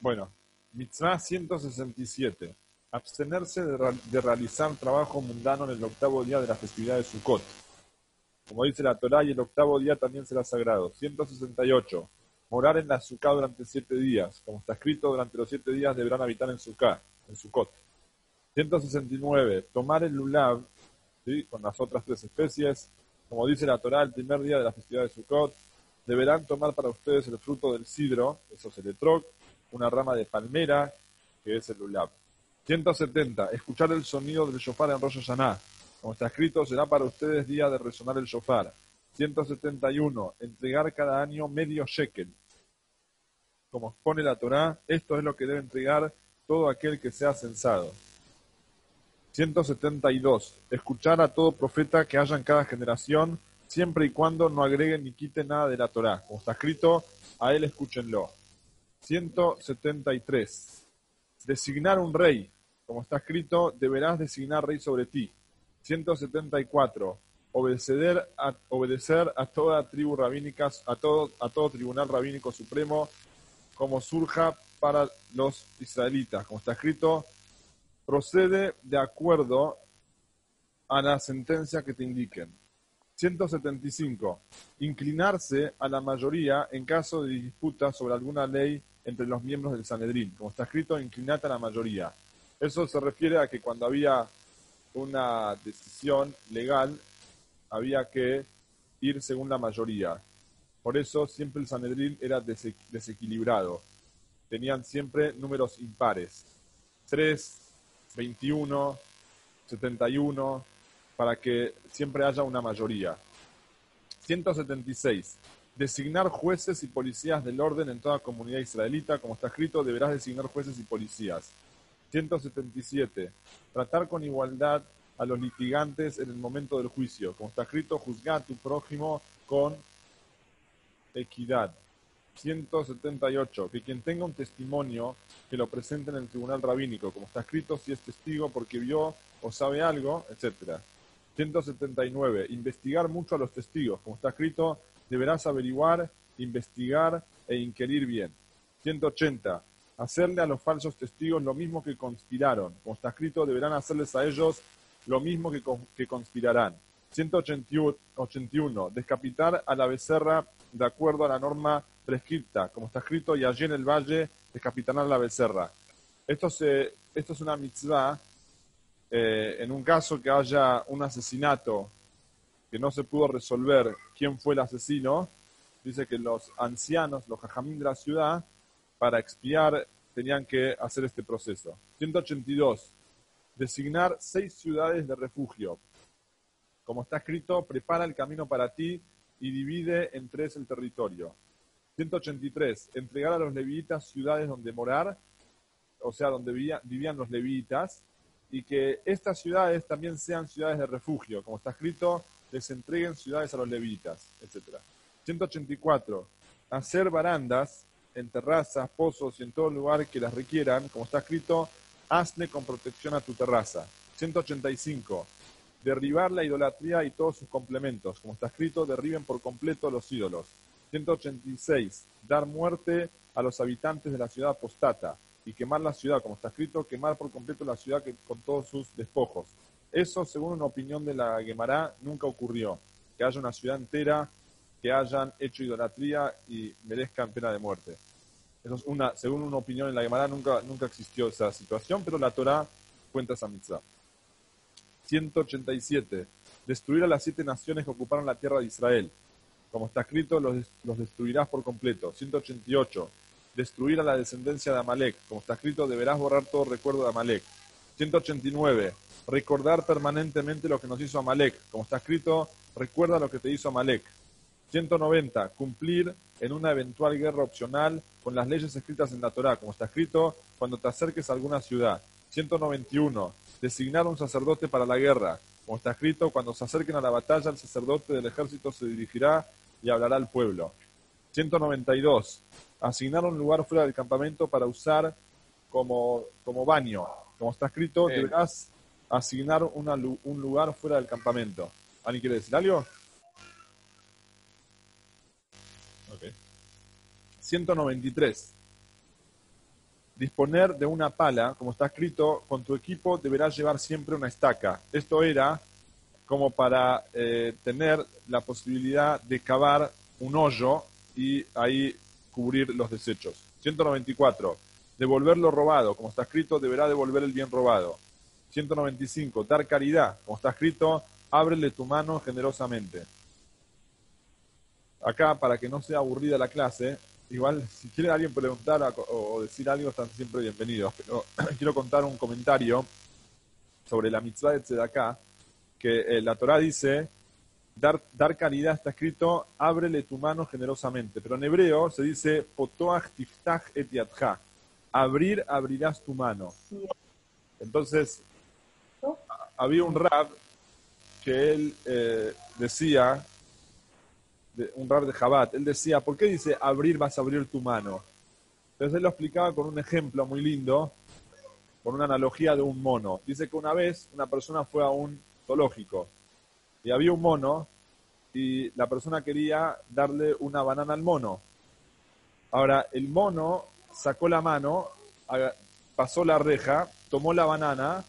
Bueno, Mitzvah 167. Abstenerse de, de, realizar trabajo mundano en el octavo día de la festividad de Sukkot. Como dice la Torá, y el octavo día también será sagrado. 168. Morar en la Sukkah durante siete días. Como está escrito, durante los siete días deberán habitar en Sukkah, en Sukkot. 169. Tomar el lulav, ¿sí? con las otras tres especies. Como dice la Torá, el primer día de la festividad de Sukkot, deberán tomar para ustedes el fruto del sidro, eso es el etrog, una rama de palmera, que es el lulav. 170. Escuchar el sonido del shofar en Rosh Hashanah. Como está escrito, será para ustedes día de resonar el shofar. 171. Entregar cada año medio shekel. Como expone la Torá, esto es lo que debe entregar todo aquel que sea censado. 172. Escuchar a todo profeta que haya en cada generación, siempre y cuando no agreguen ni quiten nada de la Torá. Como está escrito, a él escúchenlo. 173. Designar un rey. Como está escrito, deberás designar rey sobre ti. 174. Obedecer a, obedecer a toda tribu rabínica, a todo, a todo tribunal rabínico supremo, como surja para los israelitas. Como está escrito, procede de acuerdo a la sentencia que te indiquen. 175. Inclinarse a la mayoría en caso de disputa sobre alguna ley entre los miembros del Sanedrín. Como está escrito, inclinate a la mayoría. Eso se refiere a que cuando había una decisión legal, había que ir según la mayoría. Por eso siempre el Sanedrín era desequilibrado. Tenían siempre números impares. 3, 21, 71, para que siempre haya una mayoría. 176. Designar jueces y policías del orden en toda comunidad israelita. Como está escrito, deberás designar jueces y policías. 177. Tratar con igualdad a los litigantes en el momento del juicio. Como está escrito, juzgar a tu prójimo con equidad. 178. Que quien tenga un testimonio que lo presente en el tribunal rabínico, como está escrito, si es testigo porque vio o sabe algo, etc. 179. Investigar mucho a los testigos, como está escrito, deberás averiguar, investigar e inquirir bien. 180 hacerle a los falsos testigos lo mismo que conspiraron. Como está escrito, deberán hacerles a ellos lo mismo que, que conspirarán. 181. Descapitar a la becerra de acuerdo a la norma prescripta. Como está escrito, y allí en el valle descapitarán a la becerra. Esto, se, esto es una mitzvah. Eh, en un caso que haya un asesinato que no se pudo resolver quién fue el asesino, dice que los ancianos, los jajamín de la ciudad, para expiar tenían que hacer este proceso. 182. Designar seis ciudades de refugio. Como está escrito, prepara el camino para ti y divide en tres el territorio. 183. Entregar a los levitas ciudades donde morar, o sea, donde vivían los levitas, y que estas ciudades también sean ciudades de refugio. Como está escrito, les entreguen ciudades a los levitas, etc. 184. Hacer barandas en terrazas, pozos y en todo lugar que las requieran, como está escrito, hazle con protección a tu terraza. 185. Derribar la idolatría y todos sus complementos. Como está escrito, derriben por completo los ídolos. 186. Dar muerte a los habitantes de la ciudad apostata y quemar la ciudad, como está escrito, quemar por completo la ciudad con todos sus despojos. Eso, según una opinión de la Gemara, nunca ocurrió. Que haya una ciudad entera que hayan hecho idolatría y merezcan pena de muerte. Eso es una, según una opinión en la Gemara, nunca, nunca existió esa situación, pero la Torah cuenta esa mitzvah. 187. Destruir a las siete naciones que ocuparon la tierra de Israel. Como está escrito, los, los destruirás por completo. 188. Destruir a la descendencia de Amalek. Como está escrito, deberás borrar todo recuerdo de Amalek. 189. Recordar permanentemente lo que nos hizo Amalek. Como está escrito, recuerda lo que te hizo Amalek. 190. Cumplir en una eventual guerra opcional con las leyes escritas en la Torá, como está escrito, cuando te acerques a alguna ciudad. 191. Designar un sacerdote para la guerra, como está escrito, cuando se acerquen a la batalla, el sacerdote del ejército se dirigirá y hablará al pueblo. 192. Asignar un lugar fuera del campamento para usar como, como baño. Como está escrito, deberás asignar un lugar fuera del campamento. ¿Alguien quiere decir algo? 193. disponer de una pala, como está escrito, con tu equipo deberás llevar siempre una estaca. Esto era como para eh, tener la posibilidad de cavar un hoyo y ahí cubrir los desechos. 194. Devolver lo robado, como está escrito, deberá devolver el bien robado. 195. Dar caridad, como está escrito, ábrele tu mano generosamente. Acá, para que no sea aburrida la clase, igual si quiere alguien preguntar o decir algo, están siempre bienvenidos. Pero quiero contar un comentario sobre la mitzvah de Tzedakah, que eh, la Torah dice, dar, dar caridad está escrito, ábrele tu mano generosamente. Pero en hebreo se dice, potoach tiftach et abrir, abrirás tu mano. Entonces, había un rab que él eh, decía, un rab de Jabat, él decía, ¿por qué dice abrir vas a abrir tu mano? Entonces él lo explicaba con un ejemplo muy lindo, con una analogía de un mono. Dice que una vez una persona fue a un zoológico y había un mono y la persona quería darle una banana al mono. Ahora, el mono sacó la mano, pasó la reja, tomó la banana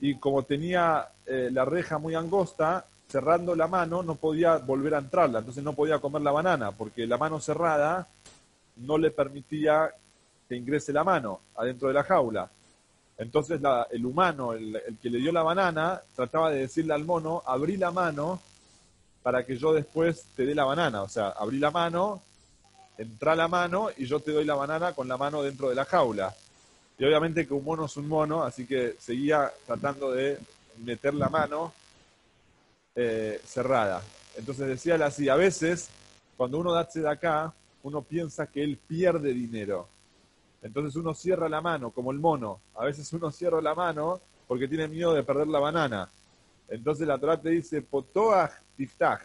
y como tenía eh, la reja muy angosta, cerrando la mano no podía volver a entrarla, entonces no podía comer la banana porque la mano cerrada no le permitía que ingrese la mano adentro de la jaula. Entonces el humano, el, que le dio la banana, trataba de decirle al mono, abrí la mano para que yo después te dé la banana. O sea, abrí la mano, entra la mano y yo te doy la banana con la mano dentro de la jaula. Y obviamente que un mono es un mono, así que seguía tratando de meter la mano eh, cerrada. Entonces decía así, a veces cuando uno da de acá, uno piensa que él pierde dinero. Entonces uno cierra la mano, como el mono. A veces uno cierra la mano porque tiene miedo de perder la banana. Entonces la Torah te dice, potoach tiftach.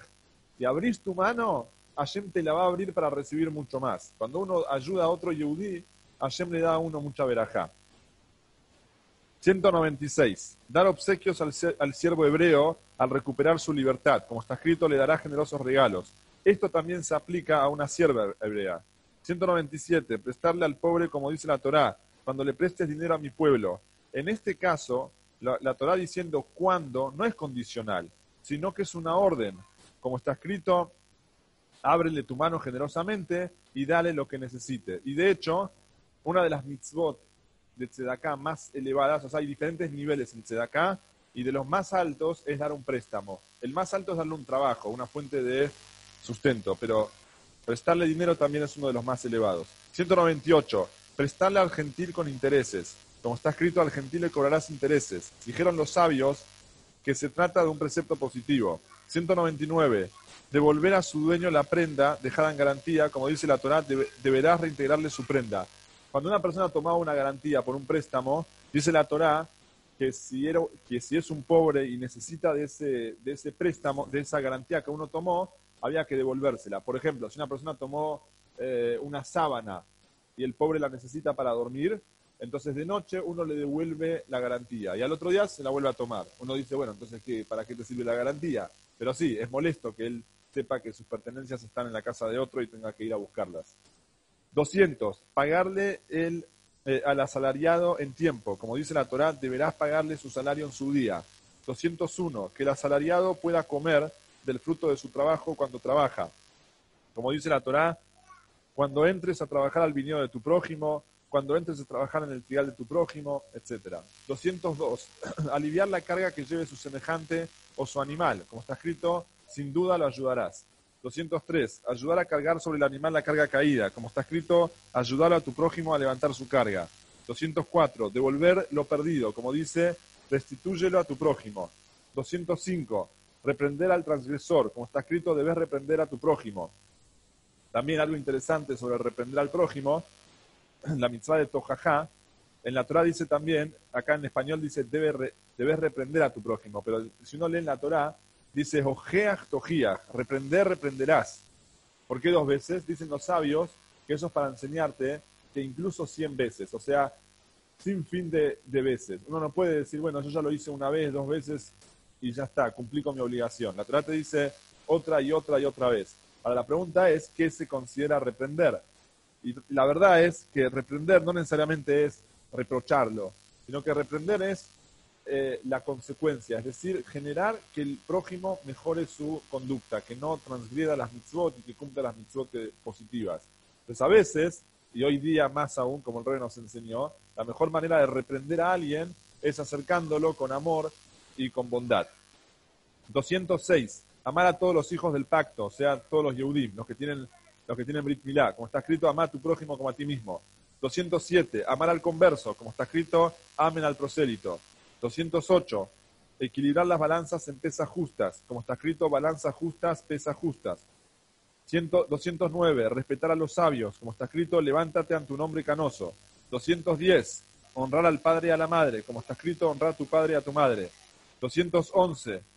Si abrís tu mano, Hashem te la va a abrir para recibir mucho más. Cuando uno ayuda a otro yehudí, Hashem le da a uno mucha verajá. 196. Dar obsequios al, al siervo hebreo al recuperar su libertad. Como está escrito, le dará generosos regalos. Esto también se aplica a una sierva hebrea. 197. Prestarle al pobre como dice la Torá, cuando le prestes dinero a mi pueblo. En este caso, la, la Torá diciendo cuándo no es condicional, sino que es una orden. Como está escrito, ábrele tu mano generosamente y dale lo que necesite. Y de hecho, una de las mitzvot de Tzedaká más elevadas, o sea, hay diferentes niveles en Tzedaká, y de los más altos es dar un préstamo. El más alto es darle un trabajo, una fuente de sustento, pero prestarle dinero también es uno de los más elevados. 198. Prestarle al gentil con intereses. Como está escrito, al gentil le cobrarás intereses. Dijeron los sabios que se trata de un precepto positivo. 199. Devolver a su dueño la prenda dejada en garantía, como dice la Torah, deberás reintegrarle su prenda. Cuando una persona tomaba una garantía por un préstamo, dice la Torá que si, era, que si es un pobre y necesita de ese, de ese préstamo, de esa garantía que uno tomó, había que devolvérsela. Por ejemplo, si una persona tomó eh, una sábana y el pobre la necesita para dormir, entonces de noche uno le devuelve la garantía y al otro día se la vuelve a tomar. Uno dice, bueno, entonces ¿qué, ¿para qué te sirve la garantía? Pero sí, es molesto que él sepa que sus pertenencias están en la casa de otro y tenga que ir a buscarlas. 200. Pagarle el, eh, al asalariado en tiempo. Como dice la Torá, deberás pagarle su salario en su día. 201. Que el asalariado pueda comer del fruto de su trabajo cuando trabaja. Como dice la Torá, cuando entres a trabajar al viñedo de tu prójimo, cuando entres a trabajar en el trigal de tu prójimo, etc. 202. Aliviar la carga que lleve su semejante o su animal. Como está escrito, sin duda lo ayudarás. 203. Ayudar a cargar sobre el animal la carga caída. Como está escrito, ayudar a tu prójimo a levantar su carga. 204. Devolver lo perdido. Como dice, restitúyelo a tu prójimo. 205. Reprender al transgresor. Como está escrito, debes reprender a tu prójimo. También algo interesante sobre reprender al prójimo, la mitzvah de Tojajá, en la Torah dice también, acá en español dice, debe debes reprender a tu prójimo, pero si uno lee en la Torah, dice, ojeach tojiach, reprender, reprenderás. ¿Por qué dos veces? Dicen los sabios que eso es para enseñarte que incluso cien veces, o sea, sin fin de, veces. Uno no puede decir, bueno, yo ya lo hice una vez, dos veces y ya está, cumplí con mi obligación. La Torah te dice otra y otra y otra vez. Ahora la pregunta es, ¿qué se considera reprender? Y la verdad es que reprender no necesariamente es reprocharlo, sino que reprender es eh, la consecuencia, es decir, generar que el prójimo mejore su conducta, que no transgreda las mitzvot y que cumpla las mitzvot positivas. Entonces, a veces, y hoy día más aún, como el rey nos enseñó, la mejor manera de reprender a alguien es acercándolo con amor y con bondad. 206. Amar a todos los hijos del pacto, o sea, todos los Yehudim, los que tienen, los que tienen Brit Milá. Como está escrito, amar a tu prójimo como a ti mismo. 207. Amar al converso, como está escrito, amen al prosélito. 208. Equilibrar las balanzas en pesas justas, como está escrito, balanzas justas, pesas justas. 209. Respetar a los sabios, como está escrito, levántate ante un hombre canoso. 210. Honrar al padre y a la madre, como está escrito, honrar a tu padre y a tu madre. 211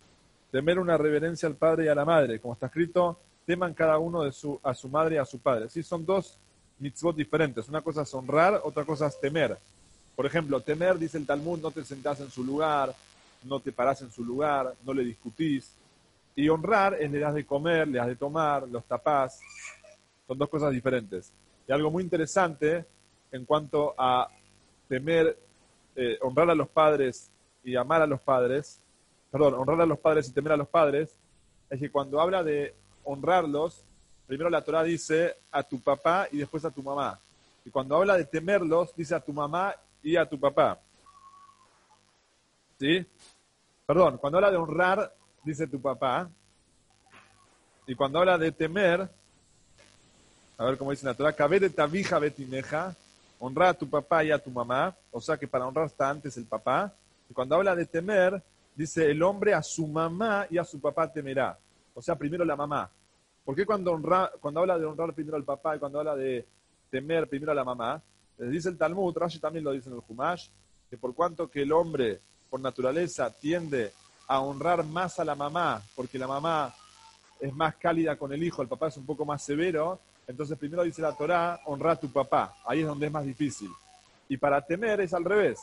temer una reverencia al padre y a la madre, como está escrito, teman cada uno de su, a su madre y a su padre. Sí, son dos mitzvot diferentes. Una cosa es honrar, otra cosa es temer. Por ejemplo, temer, dice el Talmud, no te sentás en su lugar, no te parás en su lugar, no le discutís. Y honrar es le das de comer, le das de tomar, los tapás. Son dos cosas diferentes. Y algo muy interesante en cuanto a temer, eh, honrar a los padres y amar a los padres, perdón, honrar a los padres y temer a los padres, es que cuando habla de honrarlos, primero la Torah dice a tu papá y después a tu mamá. Y cuando habla de temerlos, dice a tu mamá y a tu papá. ¿Sí? Perdón, cuando habla de honrar, dice tu papá. Y cuando habla de temer, a ver cómo dice la Torah, de tabija betineja, honrar a tu papá y a tu mamá. O sea que para honrar está antes el papá. Y cuando habla de temer, dice, el hombre a su mamá y a su papá temerá. O sea, primero la mamá. ¿Por qué cuando, cuando habla de honrar primero al papá y cuando habla de temer primero a la mamá? Les dice el Talmud, Rashi también lo dice en el Humash, que por cuanto que el hombre por naturaleza tiende a honrar más a la mamá, porque la mamá es más cálida con el hijo, el papá es un poco más severo, entonces primero dice la Torá, honra a tu papá, ahí es donde es más difícil. Y para temer es al revés,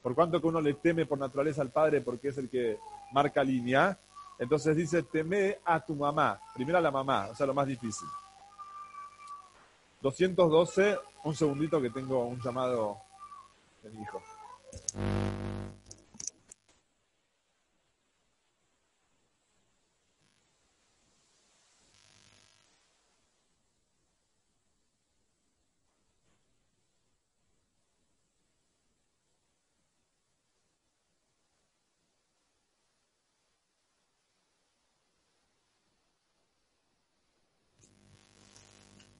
por cuanto que uno le teme por naturaleza al padre porque es el que marca línea, entonces dice, teme a tu mamá, primero a la mamá, o sea, lo más difícil. 212, un segundito que tengo un llamado de mi hijo.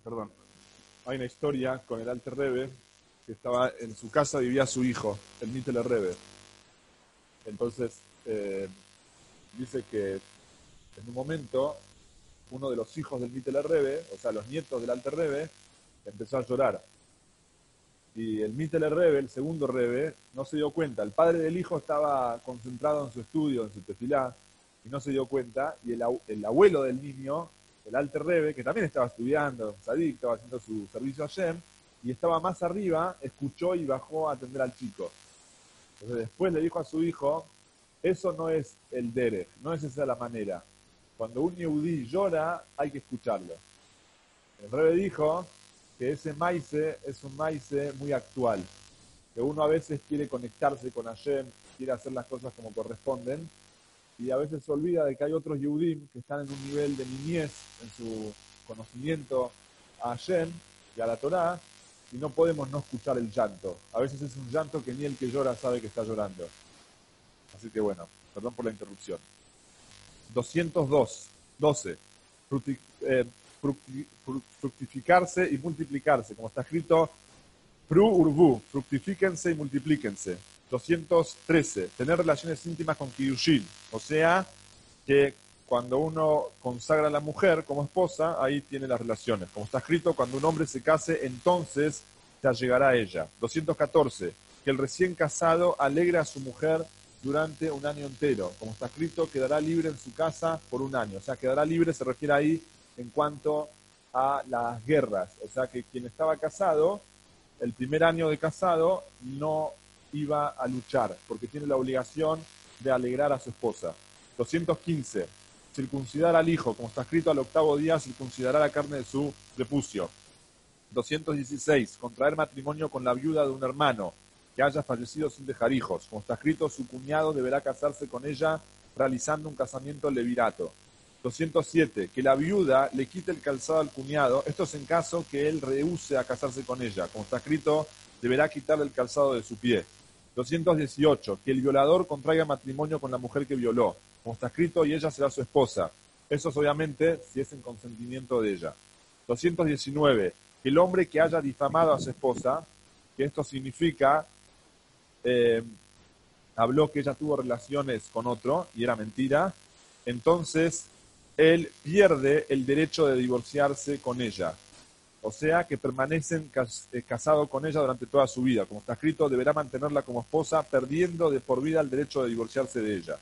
perdón, hay una historia con el Alter Rebe, que estaba en su casa, vivía su hijo, el Mittler Rebe. Entonces, eh, dice que en un momento, uno de los hijos del Mittler Rebe, o sea, los nietos del Alter Rebe, empezó a llorar. Y el Mittler Rebe, el segundo Rebe, no se dio cuenta. El padre del hijo estaba concentrado en su estudio, en su tefilá, y no se dio cuenta. Y el, el abuelo del niño el Alter Rebe, que también estaba estudiando, Sadik, estaba haciendo su servicio a Shem, y estaba más arriba, escuchó y bajó a atender al chico. Entonces después le dijo a su hijo, eso no es el dere, no es esa la manera. Cuando un Yehudi llora, hay que escucharlo. El Rebe dijo que ese maíz es un maíz muy actual, que uno a veces quiere conectarse con Hashem, quiere hacer las cosas como corresponden, y a veces se olvida de que hay otros Yehudim que están en un nivel de niñez en su conocimiento a Hashem y a la Torá y no podemos no escuchar el llanto. A veces es un llanto que ni el que llora sabe que está llorando. Así que bueno, perdón por la interrupción. 202, 12. Eh, fructificarse y multiplicarse, como está escrito, pru urbu, fructifíquense y multiplíquense. 213, tener relaciones íntimas con Kiyushin, o sea, que cuando uno consagra a la mujer como esposa, ahí tiene las relaciones. Como está escrito, cuando un hombre se case, entonces te allegará a ella. 214, que el recién casado alegre a su mujer durante un año entero. Como está escrito, quedará libre en su casa por un año. O sea, quedará libre se refiere ahí en cuanto a las guerras. O sea, que quien estaba casado, el primer año de casado, no iba a luchar, porque tiene la obligación de alegrar a su esposa. 215. Circuncidar al hijo, como está escrito al octavo día, circuncidará la carne de su prepucio. 216. Contraer matrimonio con la viuda de un hermano que haya fallecido sin dejar hijos. Como está escrito, su cuñado deberá casarse con ella realizando un casamiento levirato. 207. Que la viuda le quite el calzado al cuñado. Esto es en caso que él rehúse a casarse con ella. Como está escrito, deberá quitarle el calzado de su pie. 218. Que el violador contraiga matrimonio con la mujer que violó. Como está escrito, y ella será su esposa. Eso es obviamente si es en consentimiento de ella. 219. Que el hombre que haya difamado a su esposa, que esto significa, eh, habló que ella tuvo relaciones con otro y era mentira, entonces él pierde el derecho de divorciarse con ella. O sea que permanecen eh, casados con ella durante toda su vida. Como está escrito, deberá mantenerla como esposa, perdiendo de por vida el derecho de divorciarse de ella.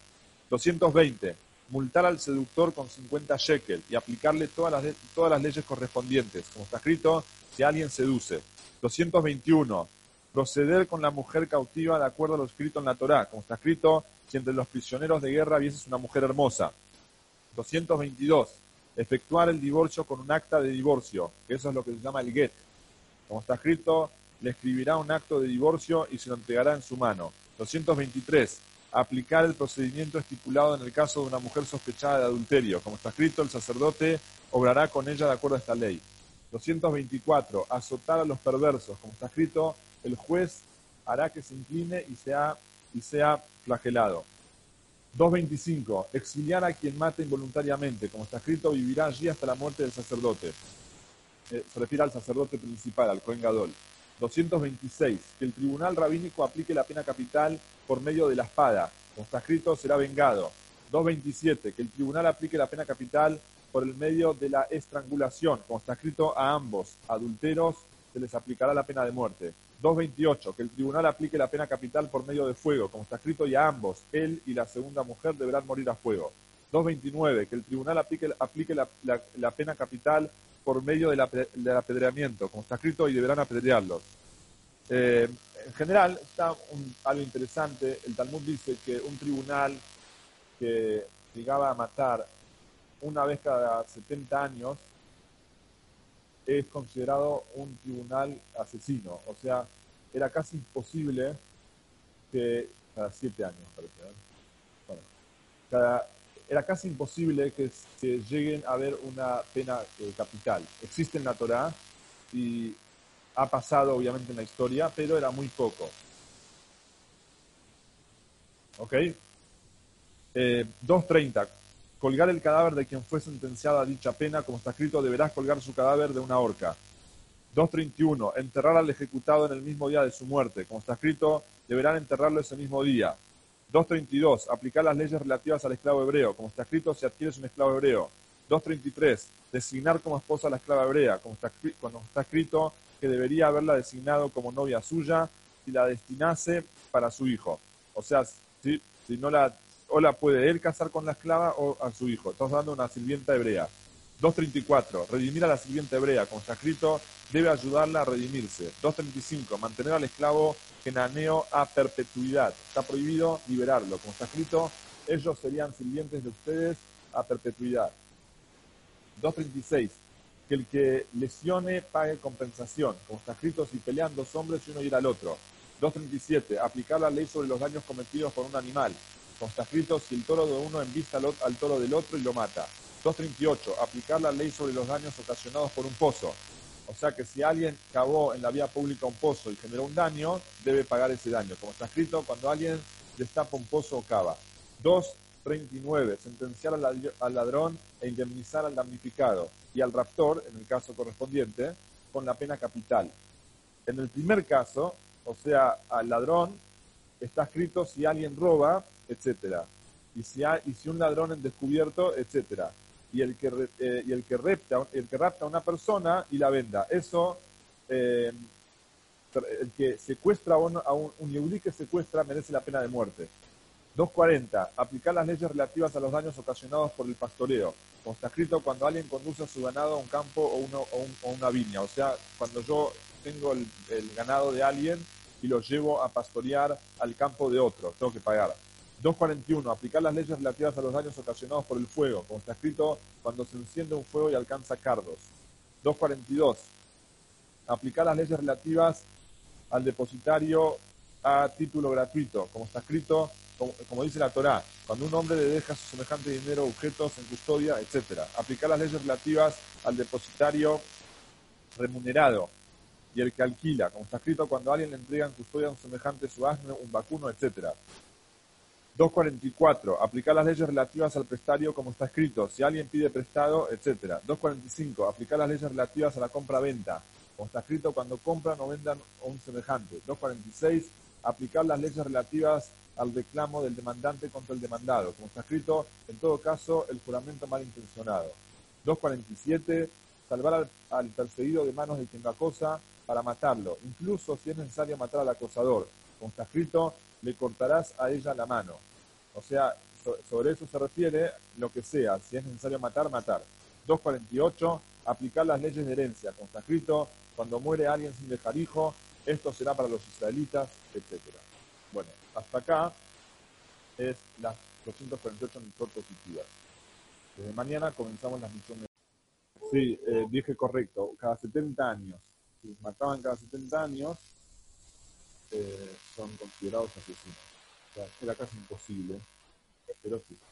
220. Multar al seductor con 50 shekel y aplicarle todas las, todas las leyes correspondientes. Como está escrito, si alguien seduce. 221. Proceder con la mujer cautiva de acuerdo a lo escrito en la Torá. Como está escrito, si entre los prisioneros de guerra vieses una mujer hermosa. 222 efectuar el divorcio con un acta de divorcio, que eso es lo que se llama el get. Como está escrito, le escribirá un acto de divorcio y se lo entregará en su mano. 223. Aplicar el procedimiento estipulado en el caso de una mujer sospechada de adulterio. Como está escrito, el sacerdote obrará con ella de acuerdo a esta ley. 224. Azotar a los perversos. Como está escrito, el juez hará que se incline y sea, y sea flagelado. 2.25. Exiliar a quien mate involuntariamente. Como está escrito, vivirá allí hasta la muerte del sacerdote. Eh, se refiere al sacerdote principal, al Cohen Gadol. 226. Que el tribunal rabínico aplique la pena capital por medio de la espada. Como está escrito, será vengado. 227. Que el tribunal aplique la pena capital por el medio de la estrangulación. Como está escrito, a ambos adulteros se les aplicará la pena de muerte. 2.28. Que el tribunal aplique la pena capital por medio de fuego, como está escrito, y a ambos, él y la segunda mujer, deberán morir a fuego. 2.29. Que el tribunal aplique, la, pena capital por medio del, apedreamiento, como está escrito, y deberán apedrearlos. Eh, en general, está algo interesante. El Talmud dice que un tribunal que llegaba a matar una vez cada 70 años es considerado un tribunal asesino. O sea, era casi imposible que, cada siete años parece, bueno, era casi imposible que, lleguen a ver una pena eh, capital. Existe en la Torah y ha pasado obviamente en la historia, pero era muy poco. ¿Ok? Eh, 2.30 colgar el cadáver de quien fue sentenciado a dicha pena, como está escrito, deberás colgar su cadáver de una horca. 2.31. Enterrar al ejecutado en el mismo día de su muerte. Como está escrito, deberán enterrarlo ese mismo día. 2.32. Aplicar las leyes relativas al esclavo hebreo. Como está escrito, si adquieres un esclavo hebreo. 2.33. Designar como esposa a la esclava hebrea. Como está, está escrito que debería haberla designado como novia suya si la destinase para su hijo. O sea, si no la o la puede él casar con la esclava o a su hijo. Estamos dando una sirvienta hebrea. 2.34. Redimir a la sirvienta hebrea. Como está escrito, debe ayudarla a redimirse. 2.35. Mantener al esclavo genaneo a perpetuidad. Está prohibido liberarlo. Como está escrito, ellos serían sirvientes de ustedes a perpetuidad. 2.36. Que el que lesione pague compensación. Como está escrito, si pelean dos hombres y uno ir al otro. 2.37. Aplicar la ley sobre los daños cometidos por un animal. Está escrito, si el toro de uno envista al, al toro del otro y lo mata. 238. Aplicar la ley sobre los daños ocasionados por un pozo. O sea que si alguien cavó en la vía pública un pozo y generó un daño, debe pagar ese daño. Como está escrito, cuando alguien destapa un pozo o cava. 239. Sentenciar al ladrón e indemnizar al damnificado y al raptor, en el caso correspondiente, con la pena capital. En el primer caso, o sea, al ladrón, está escrito si alguien roba, etcétera. Y si, y si un ladrón en descubierto, etcétera. Y el que, eh, y el que, repta, el que rapta a una persona y la venda. Eso, eh, el que secuestra a un, a un, que secuestra merece la pena de muerte. 240. Aplicar las leyes relativas a los daños ocasionados por el pastoreo. Como está escrito, cuando alguien conduce a su ganado a un campo o, uno, o, una viña. O sea, cuando yo tengo el ganado de alguien y lo llevo a pastorear al campo de otro, tengo que pagar. 241. Aplicar las leyes relativas a los daños ocasionados por el fuego, como está escrito cuando se enciende un fuego y alcanza cardos. 242. Aplicar las leyes relativas al depositario a título gratuito, como está escrito, como, dice la Torá, cuando un hombre le deja su semejante dinero, objetos en custodia, etc. Aplicar las leyes relativas al depositario remunerado y el que alquila, como está escrito, cuando alguien le entrega en custodia un semejante su asno, un vacuno, etc. 244. Aplicar las leyes relativas al prestario como está escrito, si alguien pide prestado, etc. 245. Aplicar las leyes relativas a la compra-venta, como está escrito, cuando compran o vendan un semejante. 246. Aplicar las leyes relativas al reclamo del demandante contra el demandado, como está escrito, en todo caso, el juramento malintencionado. 247. Salvar al, perseguido de manos de quien lo acosa para matarlo, incluso si es necesario matar al acosador. Como está escrito, le cortarás a ella la mano. O sea, sobre eso se refiere lo que sea, si es necesario matar, matar. 248, aplicar las leyes de herencia, como está escrito, cuando muere alguien sin dejar hijo, esto será para los israelitas, etc. Bueno, hasta acá es las 248 mitzvot positivas. Desde mañana comenzamos las misiones. Sí, eh, dije correcto, cada 70 años. Si mataban cada 70 años, eh, son considerados asesinos. O sea, era casi imposible, pero sí.